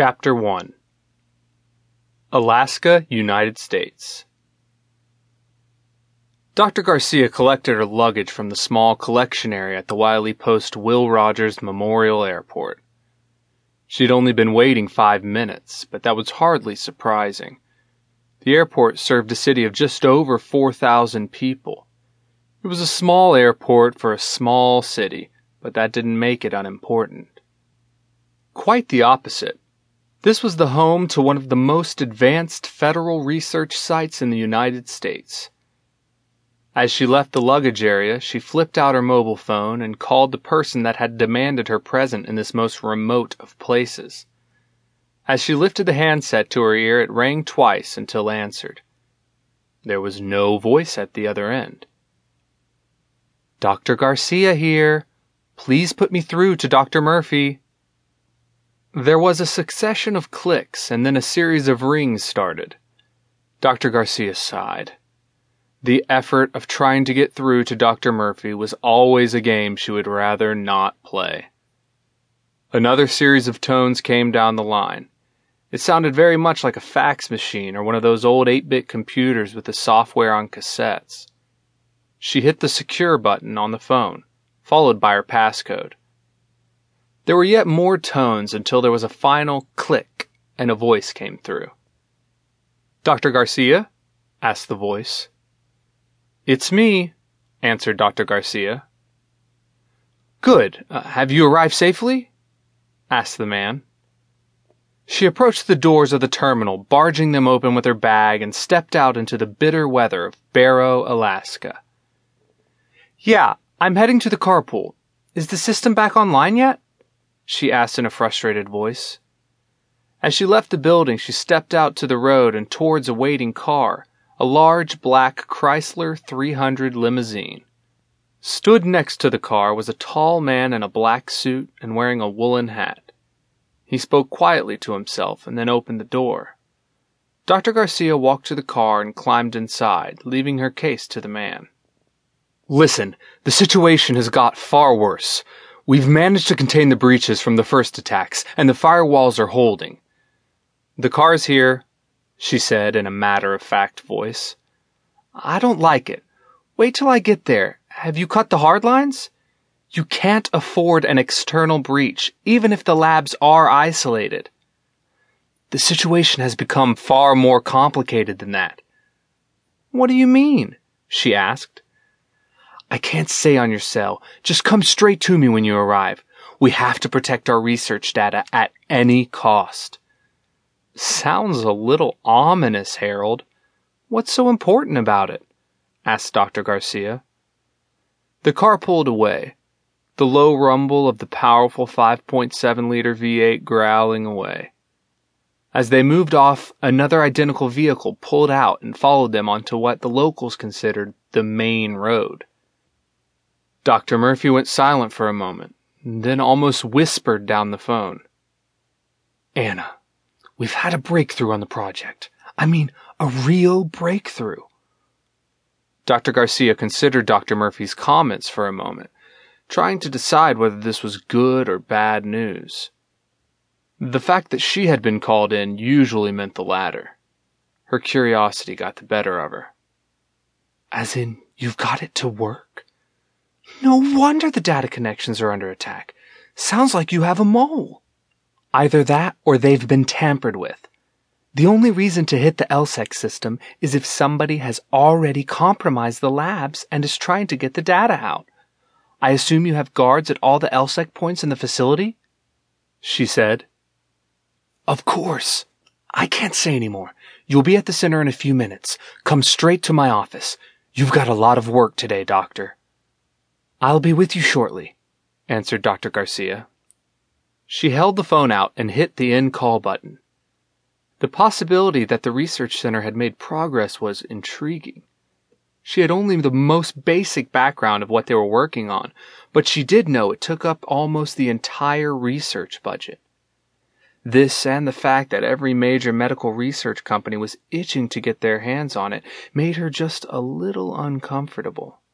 Chapter 1 Alaska, United States. Dr. Garcia collected her luggage from the small collection area at the Wiley Post Will Rogers Memorial Airport. She'd only been waiting five minutes, but that was hardly surprising. The airport served a city of just over 4,000 people. It was a small airport for a small city, but that didn't make it unimportant. Quite the opposite. This was the home to one of the most advanced federal research sites in the United States. As she left the luggage area, she flipped out her mobile phone and called the person that had demanded her present in this most remote of places. As she lifted the handset to her ear, it rang twice until answered. There was no voice at the other end. Dr. Garcia here. Please put me through to Dr. Murphy. There was a succession of clicks, and then a series of rings started. Dr. Garcia sighed. The effort of trying to get through to Dr. Murphy was always a game she would rather not play. Another series of tones came down the line. It sounded very much like a fax machine or one of those old 8 bit computers with the software on cassettes. She hit the secure button on the phone, followed by her passcode. There were yet more tones until there was a final click and a voice came through. Dr. Garcia? asked the voice. It's me, answered Dr. Garcia. Good. Uh, have you arrived safely? asked the man. She approached the doors of the terminal, barging them open with her bag, and stepped out into the bitter weather of Barrow, Alaska. Yeah, I'm heading to the carpool. Is the system back online yet? She asked in a frustrated voice. As she left the building, she stepped out to the road and towards a waiting car, a large black Chrysler 300 limousine. Stood next to the car was a tall man in a black suit and wearing a woolen hat. He spoke quietly to himself and then opened the door. Dr. Garcia walked to the car and climbed inside, leaving her case to the man. Listen, the situation has got far worse. We've managed to contain the breaches from the first attacks, and the firewalls are holding. The car's here, she said in a matter of fact voice. I don't like it. Wait till I get there. Have you cut the hard lines? You can't afford an external breach, even if the labs are isolated. The situation has become far more complicated than that. What do you mean? she asked. I can't say on your cell. Just come straight to me when you arrive. We have to protect our research data at any cost. Sounds a little ominous, Harold. What's so important about it? asked Dr. Garcia. The car pulled away, the low rumble of the powerful 5.7 liter V8 growling away. As they moved off, another identical vehicle pulled out and followed them onto what the locals considered the main road. Dr. Murphy went silent for a moment, then almost whispered down the phone. Anna, we've had a breakthrough on the project. I mean, a real breakthrough. Dr. Garcia considered Dr. Murphy's comments for a moment, trying to decide whether this was good or bad news. The fact that she had been called in usually meant the latter. Her curiosity got the better of her. As in, you've got it to work? No wonder the data connections are under attack. Sounds like you have a mole. Either that or they've been tampered with. The only reason to hit the LSEC system is if somebody has already compromised the labs and is trying to get the data out. I assume you have guards at all the LSEC points in the facility? She said. Of course. I can't say any more. You'll be at the center in a few minutes. Come straight to my office. You've got a lot of work today, Doctor. I'll be with you shortly, answered Dr. Garcia. She held the phone out and hit the end call button. The possibility that the research center had made progress was intriguing. She had only the most basic background of what they were working on, but she did know it took up almost the entire research budget. This and the fact that every major medical research company was itching to get their hands on it made her just a little uncomfortable.